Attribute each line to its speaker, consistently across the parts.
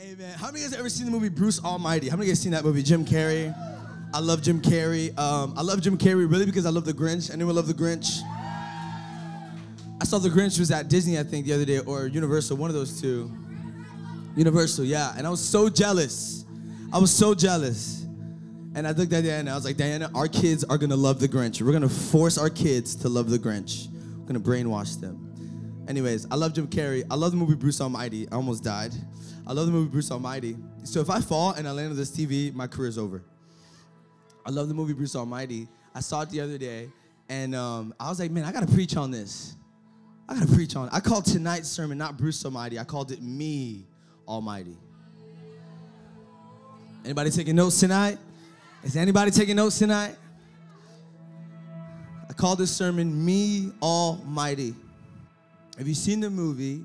Speaker 1: Amen. How many of you guys ever seen the movie Bruce Almighty? How many of you guys seen that movie? Jim Carrey. I love Jim Carrey. Um, I love Jim Carrey really because I love The Grinch. Anyone love The Grinch? I saw The Grinch was at Disney, I think, the other day, or Universal, one of those two. Universal, yeah. And I was so jealous. I was so jealous. And I looked at Diana, I was like, Diana, our kids are gonna love The Grinch. We're gonna force our kids to love The Grinch. We're gonna brainwash them. Anyways, I love Jim Carrey. I love the movie Bruce Almighty. I almost died. I love the movie Bruce Almighty. So if I fall and I land on this TV, my career's over. I love the movie Bruce Almighty. I saw it the other day, and um, I was like, man, I gotta preach on this. I gotta preach on it. I called tonight's sermon not Bruce Almighty. I called it Me Almighty. Anybody taking notes tonight? Is anybody taking notes tonight? I called this sermon Me Almighty. Have you seen the movie?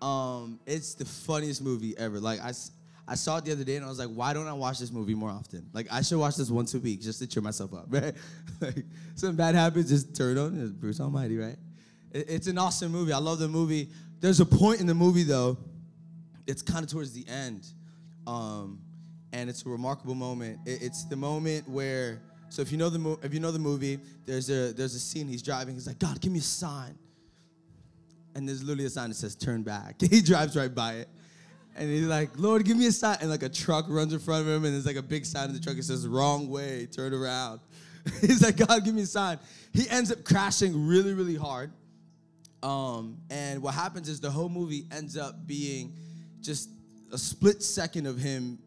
Speaker 1: Um, it's the funniest movie ever. Like I, I saw it the other day and I was like, why don't I watch this movie more often? Like I should watch this once a week just to cheer myself up, right? like something bad happens, just turn on. Bruce Almighty, right? It- it's an awesome movie. I love the movie. There's a point in the movie though. It's kind of towards the end, um, and it's a remarkable moment. It- it's the moment where. So if you know the mo- if you know the movie, there's a there's a scene. He's driving. He's like, God, give me a sign and there's literally a sign that says turn back. He drives right by it. And he's like, Lord, give me a sign. And like a truck runs in front of him, and there's like a big sign in the truck that says wrong way, turn around. he's like, God, give me a sign. He ends up crashing really, really hard. Um, and what happens is the whole movie ends up being just a split second of him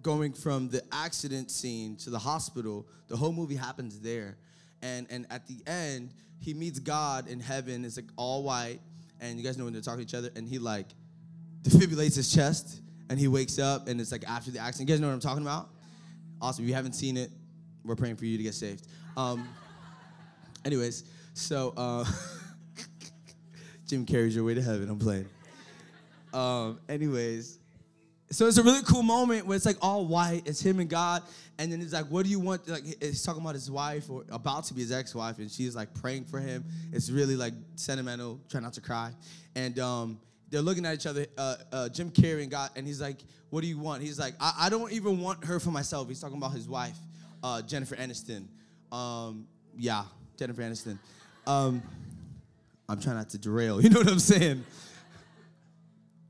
Speaker 1: going from the accident scene to the hospital. The whole movie happens there. And and at the end, he meets God in heaven. It's like all white. And you guys know when they're talking to each other, and he like defibrillates his chest and he wakes up and it's like after the accident. You guys know what I'm talking about? Awesome. If you haven't seen it, we're praying for you to get saved. Um, anyways, so uh, Jim Carrey's your way to heaven. I'm playing. Um, anyways, so it's a really cool moment where it's like all white. It's him and God, and then it's like, what do you want? Like he's talking about his wife or about to be his ex-wife, and she's like praying for him. It's really like sentimental. Try not to cry, and um, they're looking at each other. Uh, uh, Jim Carrey and God, and he's like, what do you want? He's like, I, I don't even want her for myself. He's talking about his wife, uh, Jennifer Aniston. Um, yeah, Jennifer Aniston. Um, I'm trying not to derail. You know what I'm saying?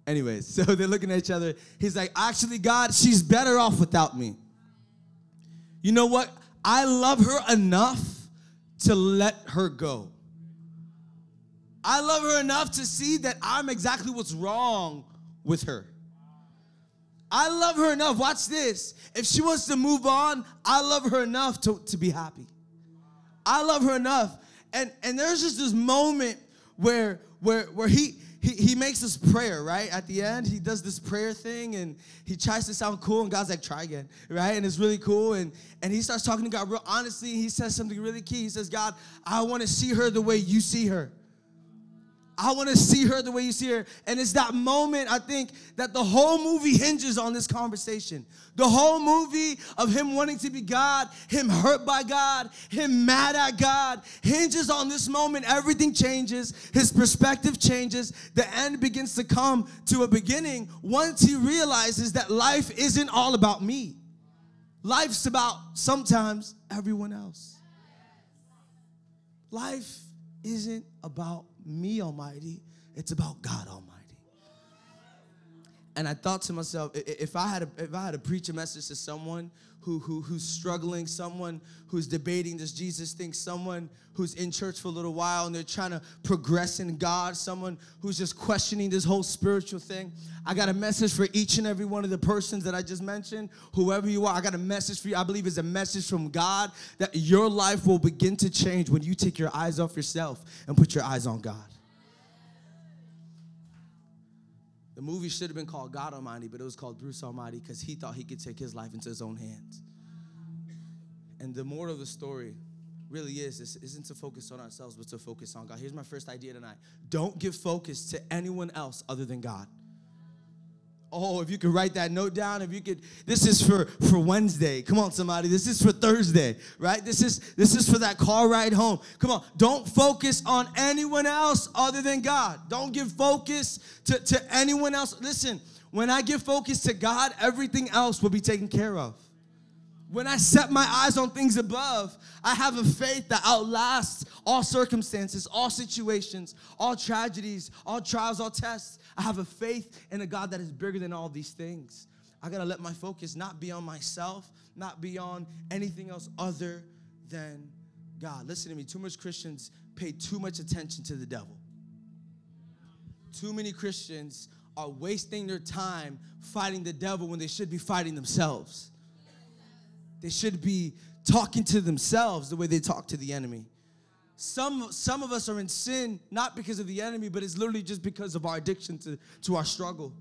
Speaker 1: Anyways, so they're looking at each other. He's like, actually, God, she's better off without me. You know what? I love her enough to let her go. I love her enough to see that I'm exactly what's wrong with her. I love her enough. Watch this. If she wants to move on, I love her enough to, to be happy. I love her enough. And and there's just this moment where where where he he, he makes this prayer, right? At the end, he does this prayer thing and he tries to sound cool, and God's like, try again, right? And it's really cool. And, and he starts talking to God real honestly. He says something really key. He says, God, I want to see her the way you see her. I want to see her the way you see her. And it's that moment, I think, that the whole movie hinges on this conversation. The whole movie of him wanting to be God, him hurt by God, him mad at God, hinges on this moment. Everything changes. His perspective changes. The end begins to come to a beginning once he realizes that life isn't all about me. Life's about sometimes everyone else. Life isn't about me, Almighty. It's about God Almighty. And I thought to myself, if I had to, if I had to preach a message to someone who, who who's struggling, someone who's debating this Jesus thing, someone who's in church for a little while and they're trying to progress in God, someone who's just questioning this whole spiritual thing, I got a message for each and every one of the persons that I just mentioned. Whoever you are, I got a message for you. I believe it's a message from God that your life will begin to change when you take your eyes off yourself and put your eyes on God. The movie should have been called God Almighty, but it was called Bruce Almighty because he thought he could take his life into his own hands. And the moral of the story really is this isn't to focus on ourselves, but to focus on God. Here's my first idea tonight. Don't give focus to anyone else other than God. Oh, if you could write that note down, if you could, this is for for Wednesday. Come on, somebody. This is for Thursday, right? This is this is for that car ride home. Come on, don't focus on anyone else other than God. Don't give focus to, to anyone else. Listen, When I give focus to God, everything else will be taken care of. When I set my eyes on things above, I have a faith that outlasts all circumstances, all situations, all tragedies, all trials, all tests. I have a faith in a God that is bigger than all these things. I gotta let my focus not be on myself, not be on anything else other than God. Listen to me, too much Christians pay too much attention to the devil. Too many Christians are wasting their time fighting the devil when they should be fighting themselves. They should be talking to themselves the way they talk to the enemy. Some, some of us are in sin not because of the enemy, but it's literally just because of our addiction to, to our struggle.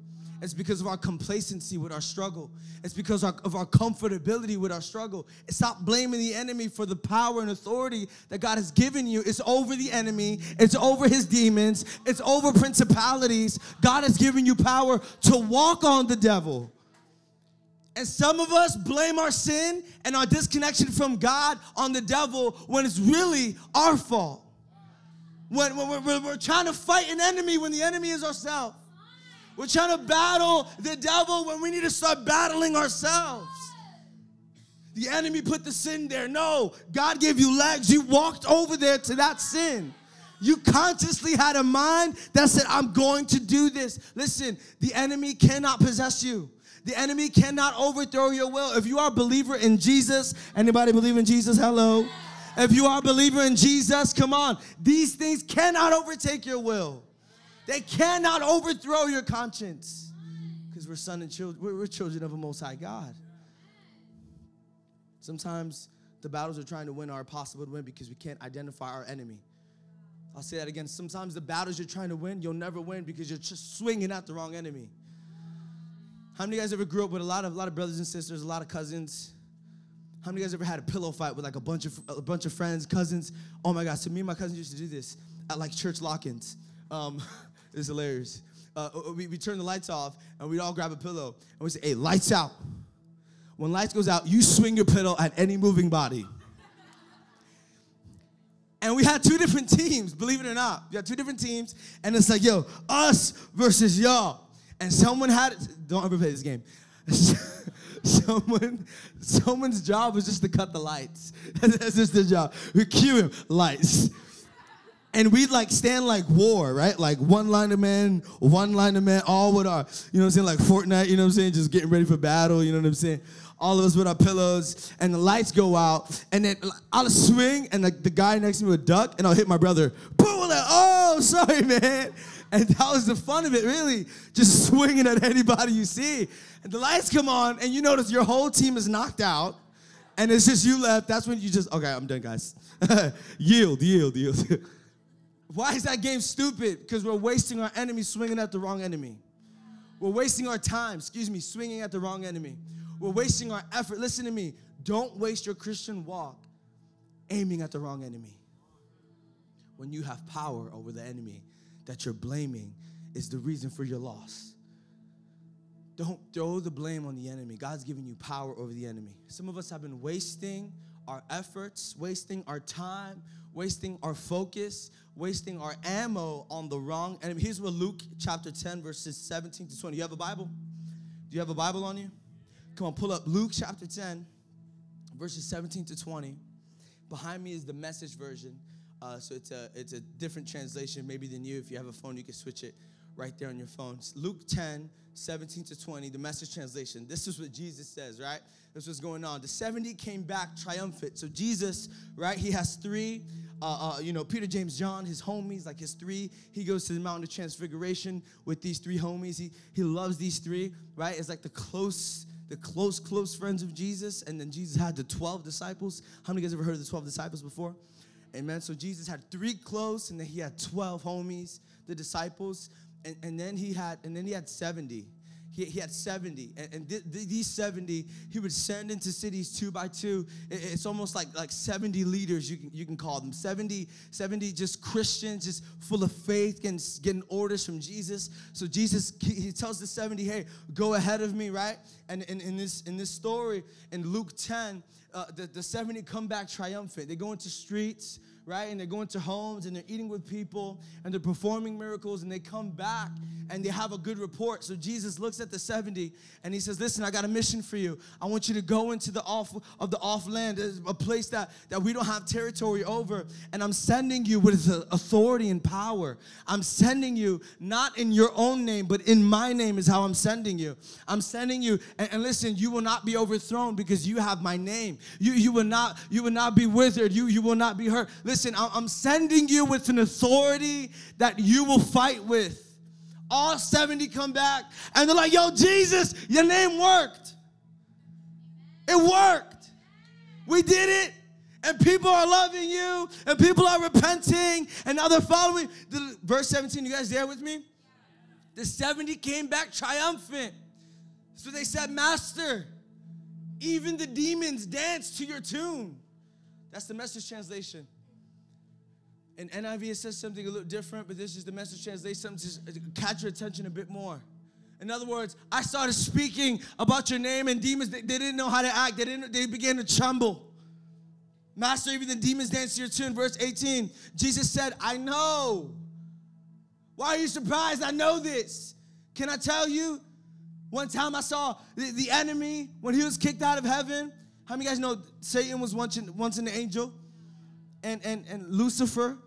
Speaker 1: It's because of our complacency with our struggle. It's because of our comfortability with our struggle. Stop blaming the enemy for the power and authority that God has given you. It's over the enemy, it's over his demons, it's over principalities. God has given you power to walk on the devil. And some of us blame our sin and our disconnection from God on the devil when it's really our fault. When, when we're, we're trying to fight an enemy when the enemy is ourselves. We're trying to battle the devil when we need to start battling ourselves. The enemy put the sin there. No, God gave you legs. You walked over there to that sin. You consciously had a mind that said, I'm going to do this. Listen, the enemy cannot possess you. The enemy cannot overthrow your will. If you are a believer in Jesus, anybody believe in Jesus? Hello. If you are a believer in Jesus, come on. These things cannot overtake your will. They cannot overthrow your conscience. Because we're son and children, we're children of a most high God. Sometimes the battles we're trying to win are impossible to win because we can't identify our enemy. I'll say that again. Sometimes the battles you're trying to win, you'll never win because you're just swinging at the wrong enemy. How many of you guys ever grew up with a lot of a lot of brothers and sisters, a lot of cousins? How many of you guys ever had a pillow fight with like a bunch of a bunch of friends, cousins? Oh my gosh! So me and my cousins used to do this at like church lock-ins. Um, it's hilarious. Uh, uh, we we turn the lights off and we'd all grab a pillow and we say, "Hey, lights out." When lights goes out, you swing your pillow at any moving body. And we had two different teams, believe it or not. We had two different teams, and it's like, yo, us versus y'all and someone had don't ever play this game. someone, someone's job was just to cut the lights. That's just the job. We cue him lights. And we'd like stand like war, right? Like one line of men, one line of men, all with our, you know what I'm saying, like Fortnite, you know what I'm saying, just getting ready for battle, you know what I'm saying? All of us with our pillows, and the lights go out, and then I'll swing, and the, guy next to me would duck, and I'll hit my brother. Boom! Like, oh, sorry, man. And that was the fun of it, really. Just swinging at anybody you see. And the lights come on, and you notice your whole team is knocked out, and it's just you left. That's when you just, okay, I'm done, guys. yield, yield, yield. Why is that game stupid? Because we're wasting our enemy swinging at the wrong enemy. We're wasting our time, excuse me, swinging at the wrong enemy. We're wasting our effort. Listen to me. Don't waste your Christian walk aiming at the wrong enemy. When you have power over the enemy, that you're blaming is the reason for your loss. Don't throw the blame on the enemy. God's giving you power over the enemy. Some of us have been wasting our efforts, wasting our time, wasting our focus, wasting our ammo on the wrong enemy. Here's what Luke chapter 10, verses 17 to 20. You have a Bible? Do you have a Bible on you? Come on, pull up Luke chapter 10, verses 17 to 20. Behind me is the message version. Uh, so it's a it's a different translation maybe than you. If you have a phone, you can switch it right there on your phone. It's Luke 10, 17 to 20, the message translation. This is what Jesus says, right? This was going on. The 70 came back triumphant. So Jesus, right, he has three, uh, uh, you know, Peter, James, John, his homies, like his three. He goes to the Mountain of Transfiguration with these three homies. He, he loves these three, right? It's like the close, the close, close friends of Jesus. And then Jesus had the 12 disciples. How many of you guys ever heard of the 12 disciples before? Amen. So Jesus had three close, and then he had 12 homies, the disciples, and, and then he had, and then he had 70. He, he had 70 and, and th- th- these 70 he would send into cities two by two it, it's almost like like 70 leaders you can, you can call them 70 70 just christians just full of faith getting, getting orders from jesus so jesus he, tells the 70 hey go ahead of me right and in this in this story in luke 10 uh, the, the 70 come back triumphant. They go into streets right? And they're going to homes and they're eating with people and they're performing miracles and they come back and they have a good report. So Jesus looks at the 70 and he says, Listen, I got a mission for you. I want you to go into the off of the off land, a place that, that we don't have territory over. And I'm sending you with authority and power. I'm sending you not in your own name, but in my name is how I'm sending you. I'm sending you, and, and listen, you will not be overthrown because you have my name. You, you will not, you will not be withered. You, you will not be hurt. Listen, I'm sending you with an authority that you will fight with. All 70 come back and they're like, yo, Jesus, your name worked. It worked. We did it. And people are loving you, and people are repenting, and now they're following. The, verse 17, you guys there with me? The 70 came back triumphant. So they said, Master, even the demons dance to your tune. That's the message translation. In NIV, it says something a little different, but this is the message translation, something to uh, catch your attention a bit more. In other words, I started speaking about your name, and demons, they, they didn't know how to act. They, didn't, they began to tremble. Master, even the demons dance to your tune. Verse 18, Jesus said, I know. Why are you surprised? I know this. Can I tell you? One time I saw the, the enemy when he was kicked out of heaven. How many guys know Satan was once, once an angel? And, and, and Lucifer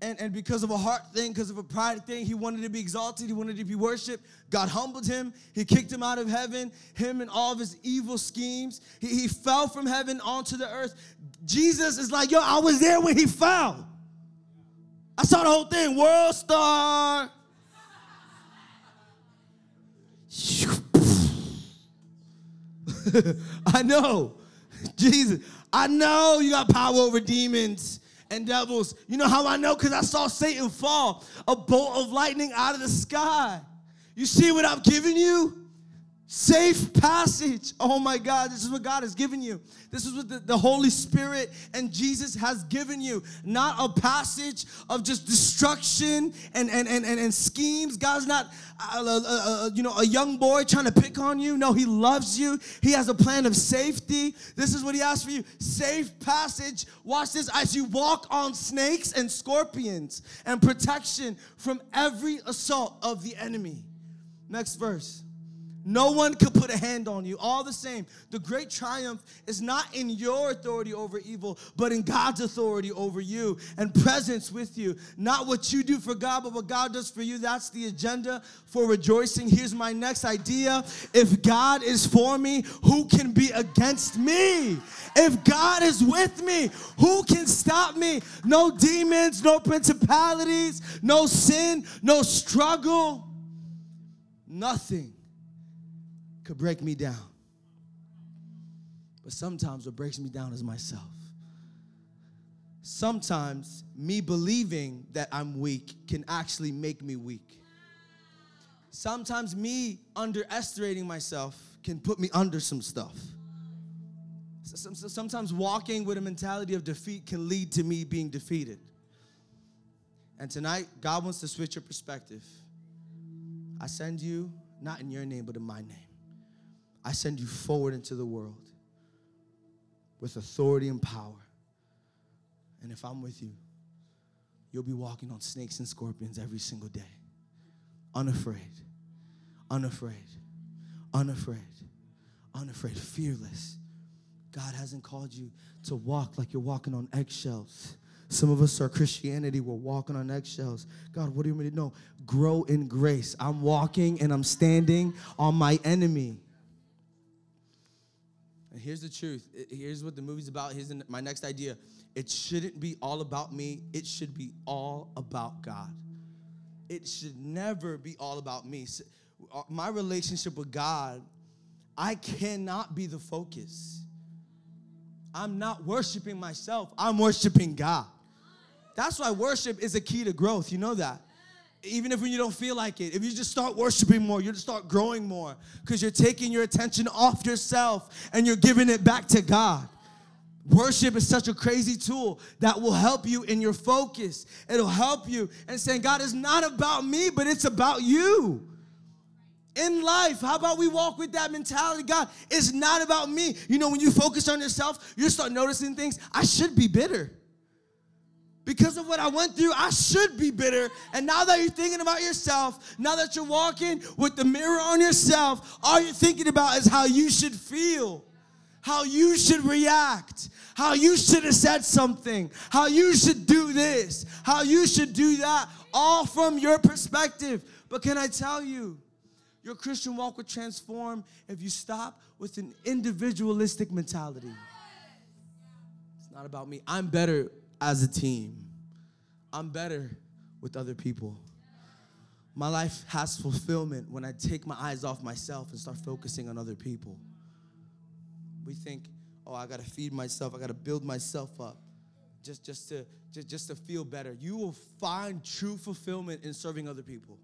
Speaker 1: and, and because of a heart thing, because of a pride thing, he wanted to be exalted, he wanted to be worshiped. God humbled him, he kicked him out of heaven, him and all of his evil schemes. He, he fell from heaven onto the earth. Jesus is like, yo, I was there when he fell. I saw the whole thing, world star. I know. Jesus, I know you got power over demons and devils. You know how I know? Because I saw Satan fall, a bolt of lightning out of the sky. You see what I've given you? Safe passage. Oh my God, this is what God has given you. This is what the, the, Holy Spirit and Jesus has given you. Not a passage of just destruction and, and, and, and, and schemes. God's not, uh, uh, uh, you know, a young boy trying to pick on you. No, He loves you. He has a plan of safety. This is what He has for you. Safe passage. Watch this as you walk on snakes and scorpions and protection from every assault of the enemy. Next verse. No one can put a hand on you. All the same, the great triumph is not in your authority over evil, but in God's authority over you and presence with you. Not what you do for God, but what God does for you. That's the agenda for rejoicing. Here's my next idea If God is for me, who can be against me? If God is with me, who can stop me? No demons, no principalities, no sin, no struggle, nothing could break me down. But sometimes what breaks me down is myself. Sometimes me believing that I'm weak can actually make me weak. Sometimes me underestimating myself can put me under some stuff. Sometimes walking with a mentality of defeat can lead to me being defeated. And tonight, God wants to switch your perspective. I send you not in your name, but in my name. I send you forward into the world with authority and power. And if I'm with you, you'll be walking on snakes and scorpions every single day. Unafraid, unafraid, unafraid, unafraid, fearless. God hasn't called you to walk like you're walking on eggshells. Some of us are Christianity, we're walking on eggshells. God, what do you mean to know? Grow in grace. I'm walking and I'm standing on my enemy. And here's the truth. Here's what the movie's about. Here's my next idea. It shouldn't be all about me. It should be all about God. It should never be all about me. Uh, my relationship with God, I cannot be the focus. I'm not worshiping myself. I'm worshiping God. That's why worship is a key to growth. You know that even if when you don't feel like it, if you just start worshiping more, you just start growing more because you're taking your attention off yourself and you're giving it back to God. Worship is such a crazy tool that will help you in your focus. It'll help you and saying, God, it's not about me, but it's about you. In life, how about we walk with that mentality? God, it's not about me. You know, when you focus on yourself, you start noticing things. I should be bitter. Because of what I went through, I should be bitter. And now that you're thinking about yourself, now that you're walking with the mirror on yourself, all you're thinking about is how you should feel, how you should react, how you should have said something, how you should do this, how you should do that, all from your perspective. But can I tell you, your Christian walk will transform if you stop with an individualistic mentality. It's not about me. I'm better as a team. I'm better with other people. My life has fulfillment when I take my eyes off myself and start focusing on other people. We think, oh, I gotta feed myself, I gotta build myself up just, just, to, just, just to feel better. You will find true fulfillment in serving other people.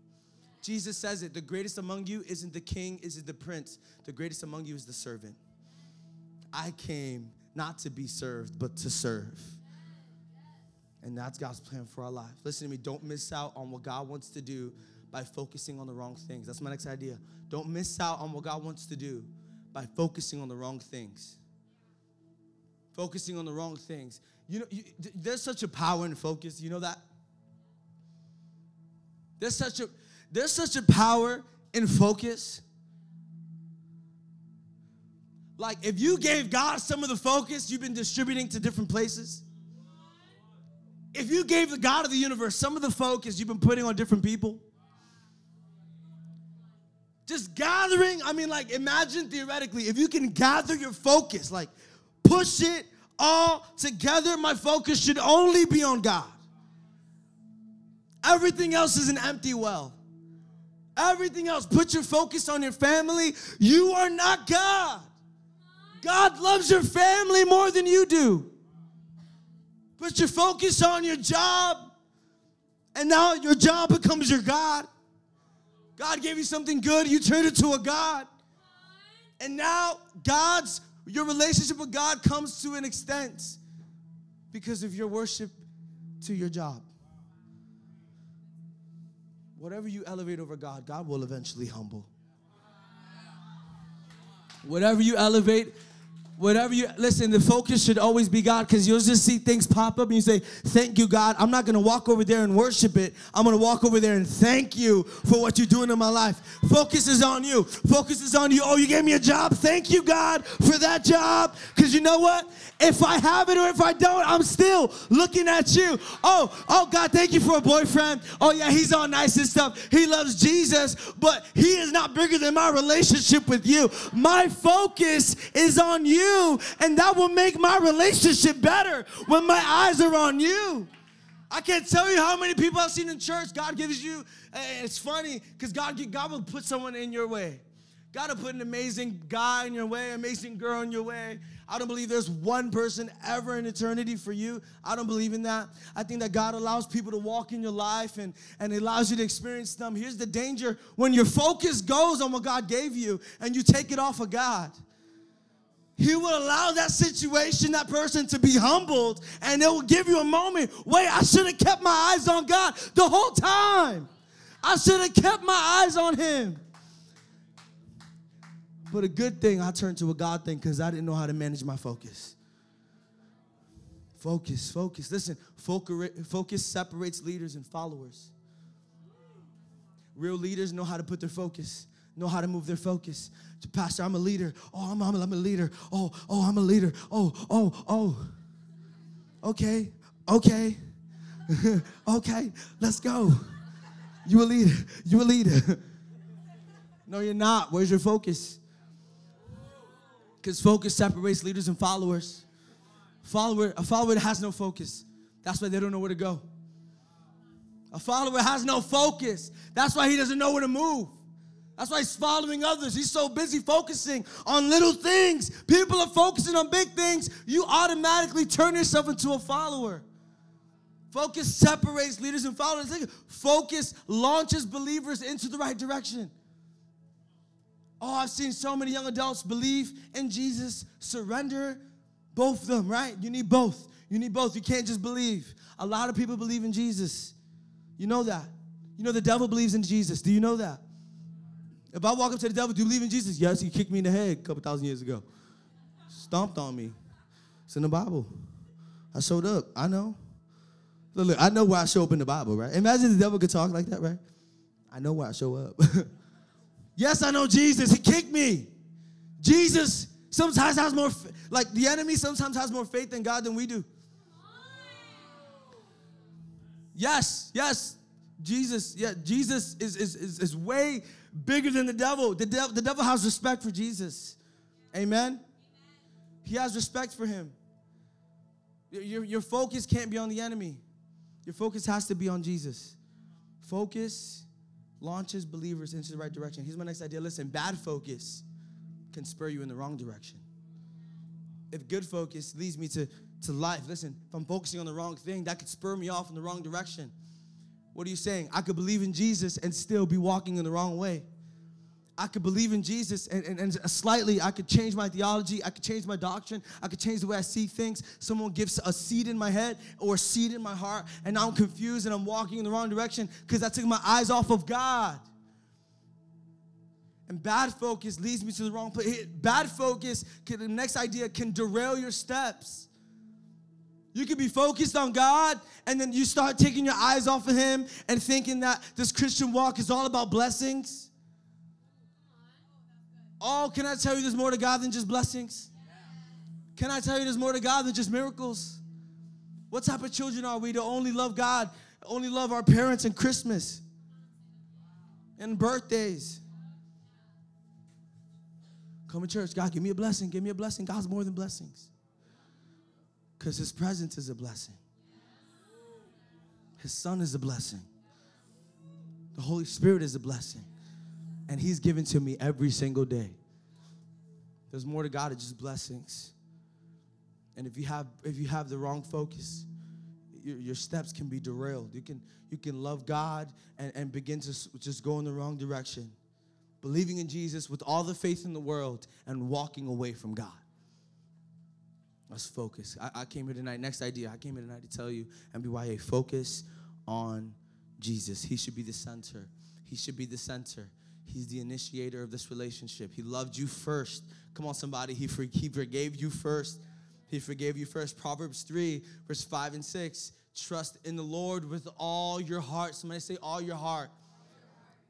Speaker 1: Jesus says it the greatest among you isn't the king, isn't the prince. The greatest among you is the servant. I came not to be served, but to serve. And that's God's plan for our life. Listen to me, don't miss out on what God wants to do by focusing on the wrong things. That's my next idea. Don't miss out on what God wants to do by focusing on the wrong things. Focusing on the wrong things. You know, you, there's such a power in focus. You know that? There's such a there's such a power in focus. Like if you gave God some of the focus you've been distributing to different places, if you gave the God of the universe some of the focus you've been putting on different people, just gathering, I mean, like, imagine theoretically, if you can gather your focus, like, push it all together, my focus should only be on God. Everything else is an empty well. Everything else, put your focus on your family. You are not God. God loves your family more than you do. Put your focus on your job, and now your job becomes your God. God gave you something good, you turned it to a God. And now God's your relationship with God comes to an extent because of your worship to your job. Whatever you elevate over God, God will eventually humble. Whatever you elevate Whatever you listen, the focus should always be God because you'll just see things pop up and you say, Thank you, God. I'm not gonna walk over there and worship it. I'm gonna walk over there and thank you for what you're doing in my life. Focus is on you. Focus is on you. Oh, you gave me a job. Thank you, God, for that job. Because you know what? If I have it or if I don't, I'm still looking at you. Oh, oh, God, thank you for a boyfriend. Oh, yeah, he's all nice and stuff. He loves Jesus, but he is not bigger than my relationship with you. My focus is on you you, and that will make my relationship better when my eyes are on you. I can't tell you how many people I've seen in church. God gives you, it's funny because God, God will put someone in your way. God will put an amazing guy in your way, amazing girl in your way. I don't believe there's one person ever in eternity for you. I don't believe in that. I think that God allows people to walk in your life and, and allows you to experience them. Here's the danger when your focus goes on what God gave you and you take it off of God. He will allow that situation, that person to be humbled, and it will give you a moment. Wait, I should have kept my eyes on God the whole time. I should have kept my eyes on Him. But a good thing, I turned to a God thing because I didn't know how to manage my focus. Focus, focus. Listen, focus separates leaders and followers. Real leaders know how to put their focus know how to move their focus. To Pastor, I'm a leader. Oh, I'm, I'm, I'm a leader. Oh, oh, I'm a leader. Oh, oh, oh. Okay, okay, okay, let's go. You a leader. You a leader. no, you're not. Where's your focus? Because focus separates leaders and followers. Follower, a follower has no focus. That's why they don't know where to go. A follower has no focus. That's why he doesn't know where to move. That's why he's following others. He's so busy focusing on little things. People are focusing on big things. You automatically turn yourself into a follower. Focus separates leaders and followers. Focus launches believers into the right direction. Oh, I've seen so many young adults believe in Jesus, surrender both of them, right? You need both. You need both. You can't just believe. A lot of people believe in Jesus. You know that. You know the devil believes in Jesus. Do you know that? If I walk up to the devil, do you believe in Jesus? Yes, he kicked me in the head a couple thousand years ago. Stomped on me. It's in the Bible. I showed up. I know. Look, look, I know why I show up in the Bible, right? Imagine the devil could talk like that, right? I know why I show up. yes, I know Jesus. He kicked me. Jesus sometimes has more, like the enemy sometimes has more faith in God than we do. Yes, yes. Jesus, yeah, Jesus is, is, is, is way bigger than the devil. The, devil. the devil has respect for Jesus. Amen? He has respect for him. Your, your focus can't be on the enemy. Your focus has to be on Jesus. Focus launches believers into the right direction. Here's my next idea. Listen, bad focus can spur you in the wrong direction. If good focus leads me to, to life, listen, if I'm focusing on the wrong thing, that could spur me off in the wrong direction. What are you saying? I could believe in Jesus and still be walking in the wrong way. I could believe in Jesus and, and, and, slightly I could change my theology, I could change my doctrine, I could change the way I see things. Someone gives a seed in my head or a seed in my heart, and I'm confused and I'm walking in the wrong direction because I took my eyes off of God. And bad focus leads me to the wrong place. Bad focus, the next idea, can derail your steps. You can be focused on God and then you start taking your eyes off of Him and thinking that this Christian walk is all about blessings. Oh, can I tell you there's more to God than just blessings? Can I tell you there's more to God than just miracles? What type of children are we to only love God, only love our parents and Christmas and birthdays? Come to church, God, give me a blessing, give me a blessing. God's more than blessings. Because His presence is a blessing, His Son is a blessing, the Holy Spirit is a blessing. And He's given to me every single day. There's more to God than just blessings. And if you have if you have the wrong focus, your, your steps can be derailed. You can you can love God and, and begin to just go in the wrong direction. Believing in Jesus with all the faith in the world and walking away from God. Let's focus. I, I, came here tonight. Next idea. I came here tonight to tell you, MBYA, focus on Jesus. He should be the center. He should be the center. He's the initiator of this relationship. He loved you first. Come on, somebody. He, for, he forgave you first. He forgave you first. Proverbs 3, verse 5 and 6. Trust in the Lord with all your heart. Somebody say, all your heart.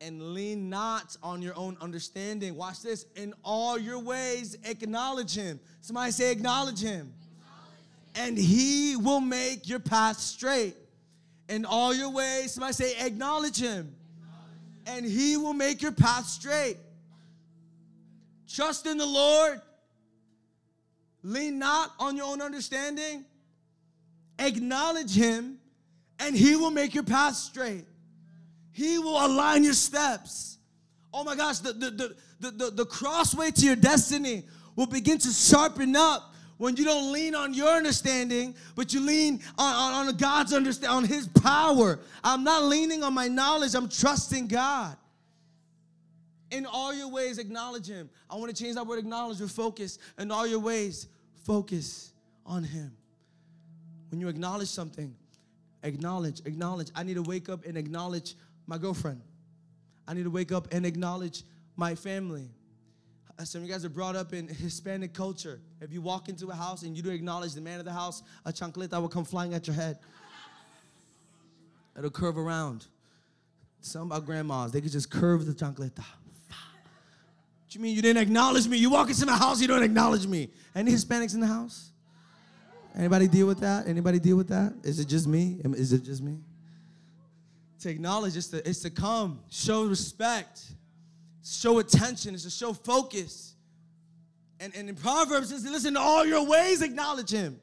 Speaker 1: And lean not on your own understanding. Watch this. In all your ways, acknowledge him. Somebody say, acknowledge him. And he will make your path straight. In all your ways, somebody say, acknowledge him and he will make your path straight. Trust in the Lord. Lean not on your own understanding. Acknowledge him, and he will make your path straight. He will align your steps. Oh my gosh, the, the, the, the, the, crossway to your destiny will begin to sharpen up when you don't lean on your understanding, but you lean on, on, on God's understanding, on His power. I'm not leaning on my knowledge, I'm trusting God. In all your ways, acknowledge Him. I want to change that word acknowledge with focus. In all your ways, focus on Him. When you acknowledge something, acknowledge, acknowledge. I need to wake up and acknowledge my girlfriend. I need to wake up and acknowledge my family. Uh, some of you guys are brought up in Hispanic culture. If you walk into a house and you don't acknowledge the man of the house, a chancleta will come flying at your head. It'll curve around. Some our grandmas, they could just curve the chancleta. What you mean you didn't acknowledge me? You walk into my house, you don't acknowledge me. Any Hispanics in the house? Anybody deal with that? Anybody deal with that? Is it just me? Is it just me? To acknowledge is to, to come, show respect show attention, it's to show focus. And, and in Proverbs, listen, to all your ways, acknowledge him.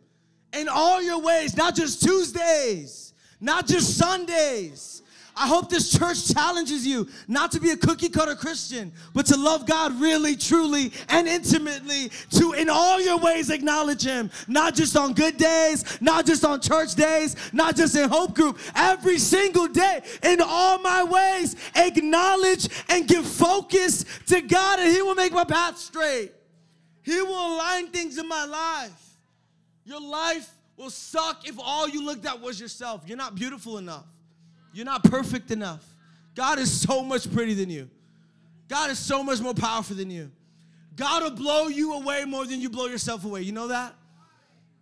Speaker 1: In all your ways, not just Tuesdays, not just Sundays, I hope this church challenges you not to be a cookie cutter Christian, but to love God really, truly, and intimately, to in all your ways acknowledge Him, not just on good days, not just on church days, not just in Hope Group, every single day, in all my ways, acknowledge and give focus to God, and He will make my path straight. He will align things in my life. Your life will suck if all you looked at was yourself. You're not beautiful enough. You're not perfect enough. God is so much prettier than you. God is so much more powerful than you. God will blow you away more than you blow yourself away. You know that?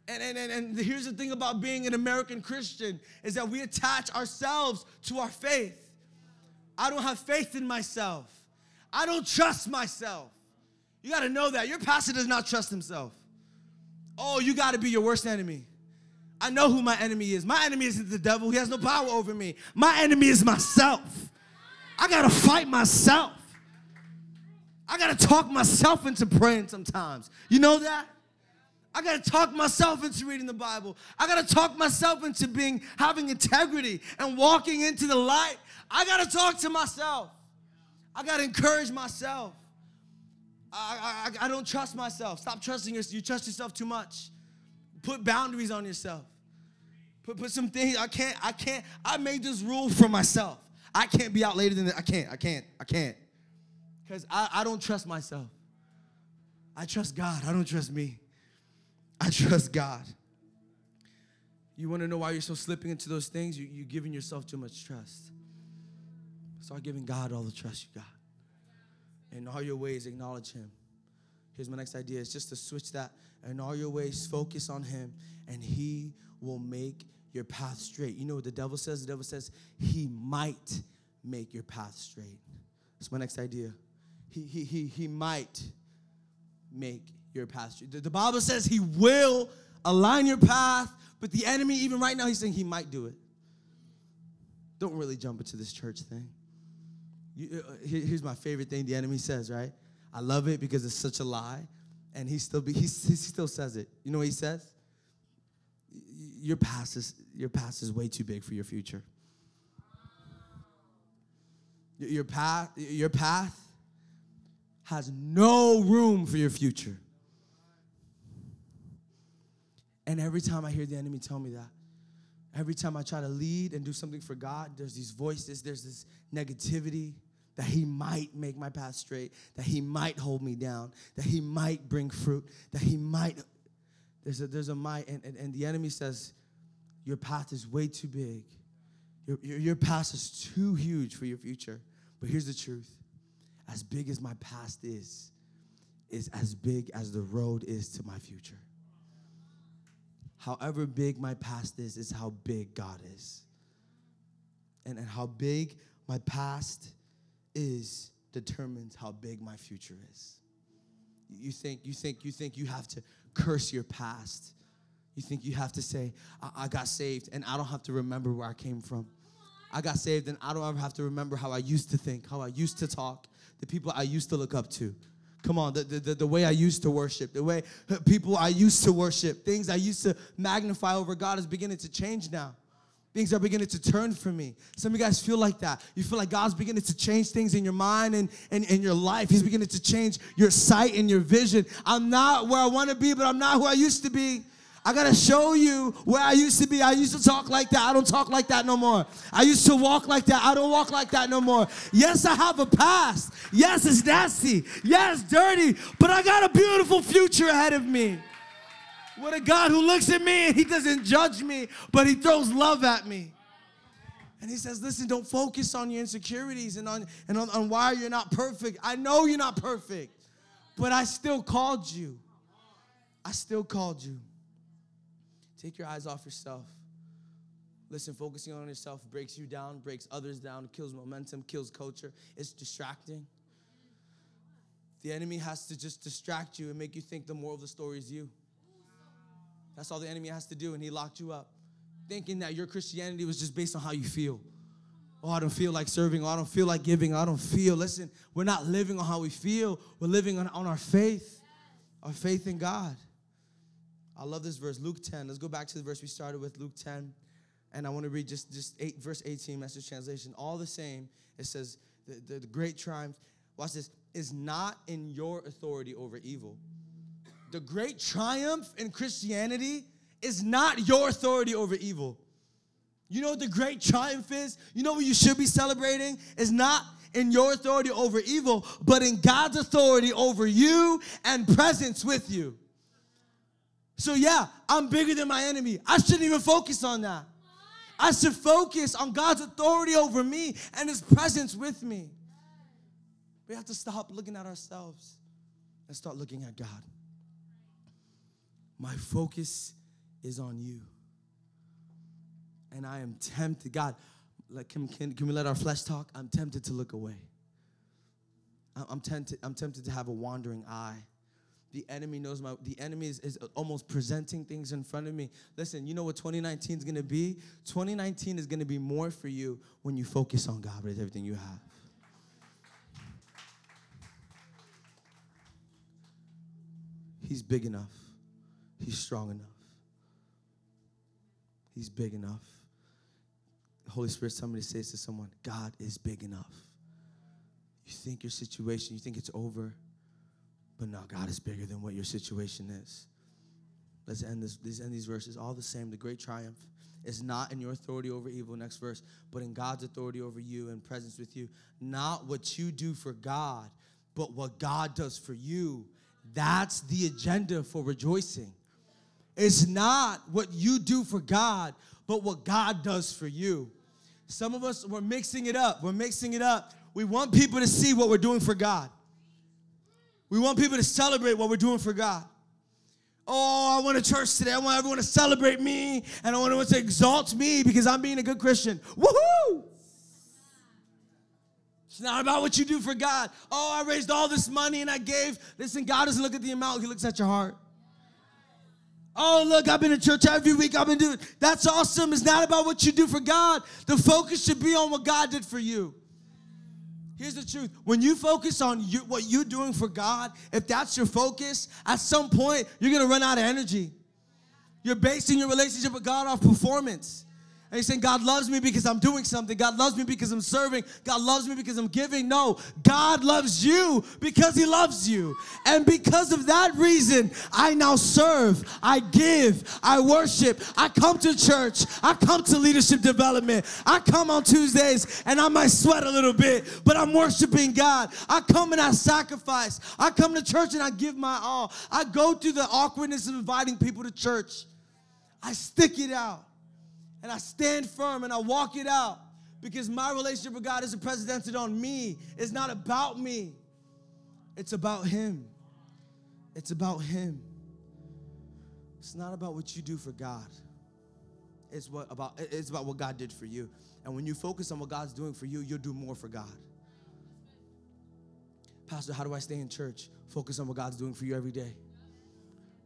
Speaker 1: And, and, and, and here's the thing about being an American Christian is that we attach ourselves to our faith. I don't have faith in myself. I don't trust myself. You got to know that. Your pastor does not trust himself. Oh, you got to be your worst enemy. I know who my enemy is. My enemy isn't the devil, he has no power over me. My enemy is myself. I got to fight myself. I got to talk myself into praying sometimes. You know that? I got to talk myself into reading the Bible. I got to talk myself into being having integrity and walking into the light. I got to talk to myself. I got to encourage myself. I, I, I don't trust myself. Stop trusting yourself. You trust yourself too much. Put boundaries on yourself. Put, put some things. I can't, I can't. I made this rule for myself. I can't be out later than this. I can't, I can't, I can't. Because I, I don't trust myself. I trust God. I don't trust me. I trust God. You want to know why you're so slipping into those things? You, you're giving yourself too much trust. Start giving God all the trust you got. In all your ways, acknowledge Him. Here's my next idea is just to switch that. In all your ways, focus on Him, and He will make your path straight. You know what the devil says? The devil says, He might make your path straight. That's my next idea. He, he, he, he might make your path straight. The, the Bible says He will align your path, but the enemy, even right now, he's saying He might do it. Don't really jump into this church thing. You, uh, here's my favorite thing the enemy says, right? I love it because it's such a lie, and he still be, he, he still says it. You know what he says? Your past is your past is way too big for your future. Your path, your path has no room for your future. And every time I hear the enemy tell me that, every time I try to lead and do something for God, there's these voices, there's this negativity that He might make my path straight, that He might hold me down, that He might bring fruit, that He might. There's a, there's a might, and, and, and the enemy says, Your path is way too big. Your, your, your past is too huge for your future. But here's the truth as big as my past is, is as big as the road is to my future. However big my past is, is how big God is. And, and how big my past is determines how big my future is. You think, you think, you think you have to curse your past. You think you have to say, I, I got saved and I don't have to remember where I came from. I got saved and I don't ever have to remember how I used to think, how I used to talk, the people I used to look up to. Come on, the, the, the way I used to worship, the way uh, people I used to worship, things I used to magnify over God is beginning to change now. Things are beginning to turn for me. Some of you guys feel like that. You feel like God's beginning to change things in your mind and, and in your life. He's beginning to change your sight and your vision. I'm not where I want to be, but I'm not who I used to be. I gotta show you where I used to be. I used to talk like that. I don't talk like that no more. I used to walk like that. I don't walk like that no more. Yes, I have a past. Yes, it's nasty. Yes, dirty. But I got a beautiful future ahead of me. With a God who looks at me and he doesn't judge me, but he throws love at me. And he says, listen, don't focus on your insecurities and on and on, on why you're not perfect. I know you're not perfect, but I still called you. I still called you. Take your eyes off yourself. Listen, focusing on yourself breaks you down, breaks others down, kills momentum, kills culture. It's distracting. The enemy has to just distract you and make you think the moral of the story is you. That's all the enemy has to do, and he locked you up, thinking that your Christianity was just based on how you feel. Oh, I don't feel like serving. Oh, I don't feel like giving. I don't feel. Listen, we're not living on how we feel. We're living on, on our faith, our faith in God. I love this verse, Luke 10. Let's go back to the verse we started with, Luke 10. And I want to read just, just eight, verse 18, message translation. All the same, it says, the, the, the great triumph, watch this, is not in your authority over evil. The great triumph in Christianity is not your authority over evil. You know what the great triumph is? You know what you should be celebrating? Is not in your authority over evil, but in God's authority over you and presence with you. So, yeah, I'm bigger than my enemy. I shouldn't even focus on that. I should focus on God's authority over me and His presence with me. We have to stop looking at ourselves and start looking at God. My focus is on you. And I am tempted, God, like, can, can, can we let our flesh talk? I'm tempted to look away. I'm tempted, I'm tempted to have a wandering eye. The enemy knows my, the enemy is, is almost presenting things in front of me. Listen, you know what 2019 is gonna be? 2019 is gonna be more for you when you focus on God with everything you have. He's big enough. He's strong enough. He's big enough. Holy Spirit, somebody says to someone, God is big enough. You think your situation, you think it's over, but no, God is bigger than what your situation is. Let's end this. Let's end these verses. All the same, the great triumph is not in your authority over evil, next verse, but in God's authority over you and presence with you. Not what you do for God, but what God does for you. That's the agenda for rejoicing. It's not what you do for God, but what God does for you. Some of us, we're mixing it up. We're mixing it up. We want people to see what we're doing for God. We want people to celebrate what we're doing for God. Oh, I want a church today. I want everyone to celebrate me and I want everyone to exalt me because I'm being a good Christian. Woohoo! It's not about what you do for God. Oh, I raised all this money and I gave. Listen, God doesn't look at the amount, He looks at your heart. Oh, look, I've been to church every week. I've been doing. That's awesome. It's not about what you do for God. The focus should be on what God did for you. Here's the truth. When you focus on you, what you're doing for God, if that's your focus, at some point you're gonna run out of energy. You're basing your relationship with God off performance. And you're saying, God loves me because I'm doing something. God loves me because I'm serving. God loves me because I'm giving. No, God loves you because He loves you. And because of that reason, I now serve, I give, I worship, I come to church, I come to leadership development. I come on Tuesdays and I might sweat a little bit, but I'm worshiping God. I come and I sacrifice. I come to church and I give my all. I go through the awkwardness of inviting people to church. I stick it out and I stand firm and I walk it out because my relationship with God isn't presidented on me. It's not about me. It's about Him. It's about Him. It's not about what you do for God. It's what about it's about what God did for you. And when you focus on what God's doing for you, you'll do more for God. Pastor, how do I stay in church? Focus on what God's doing for you every day.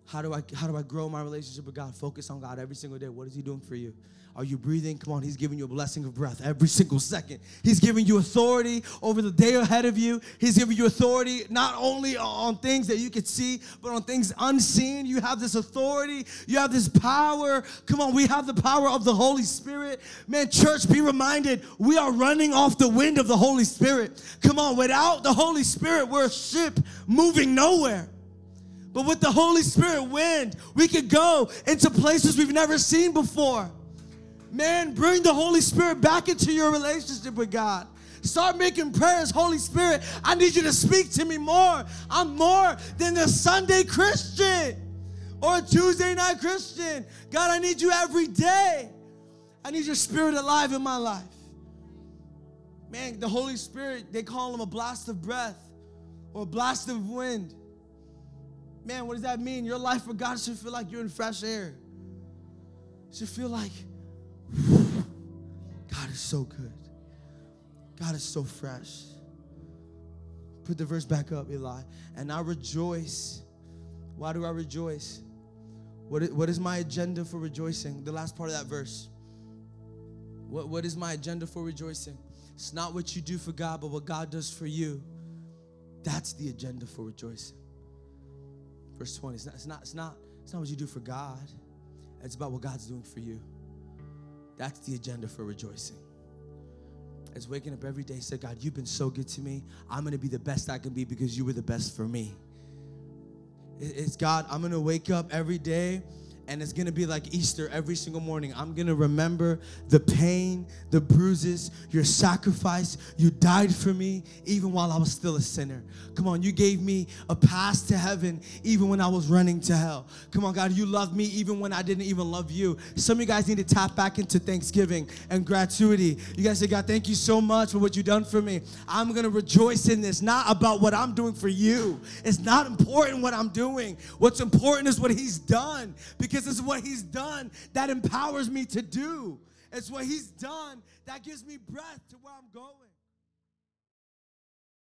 Speaker 1: How do I how do I grow my relationship with God? Focus on God every single day. What is He doing for you? Are you breathing? Come on, He's giving you a blessing of breath every single second. He's giving you authority over the day ahead of you. He's giving you authority not only on things that you can see, but on things unseen. You have this authority, you have this power. Come on, we have the power of the Holy Spirit. Man, church, be reminded we are running off the wind of the Holy Spirit. Come on, without the Holy Spirit, we're a ship moving nowhere. But with the Holy Spirit wind, we could go into places we've never seen before. Man, bring the Holy Spirit back into your relationship with God. Start making prayers. Holy Spirit, I need you to speak to me more. I'm more than a Sunday Christian or a Tuesday night Christian. God, I need you every day. I need your spirit alive in my life. Man, the Holy Spirit, they call him a blast of breath or a blast of wind. Man, what does that mean? Your life for God should feel like you're in fresh air. Should feel like God is so good. God is so fresh. Put the verse back up, Eli. And I rejoice. Why do I rejoice? What is, what is my agenda for rejoicing? The last part of that verse. What, what is my agenda for rejoicing? It's not what you do for God, but what God does for you. That's the agenda for rejoicing. Verse 20. It's not, it's not, it's not, it's not what you do for God. It's about what God's doing for you. That's the agenda for rejoicing. It's waking up every day, say, God, you've been so good to me. I'm gonna be the best I can be because you were the best for me. It's God, I'm gonna wake up every day and it's gonna be like Easter every single morning. I'm gonna remember the pain, the bruises, your sacrifice. You died for me even while I was still a sinner. Come on, you gave me a pass to heaven even when I was running to hell. Come on, God, you loved me even when I didn't even love you. Some of you guys need to tap back into thanksgiving and gratuity. You guys say, God, thank you so much for what you've done for me. I'm gonna rejoice in this, not about what I'm doing for you. It's not important what I'm doing. What's important is what He's done. Because because it's what He's done that empowers me to do. It's what He's done that gives me breath to where I'm going.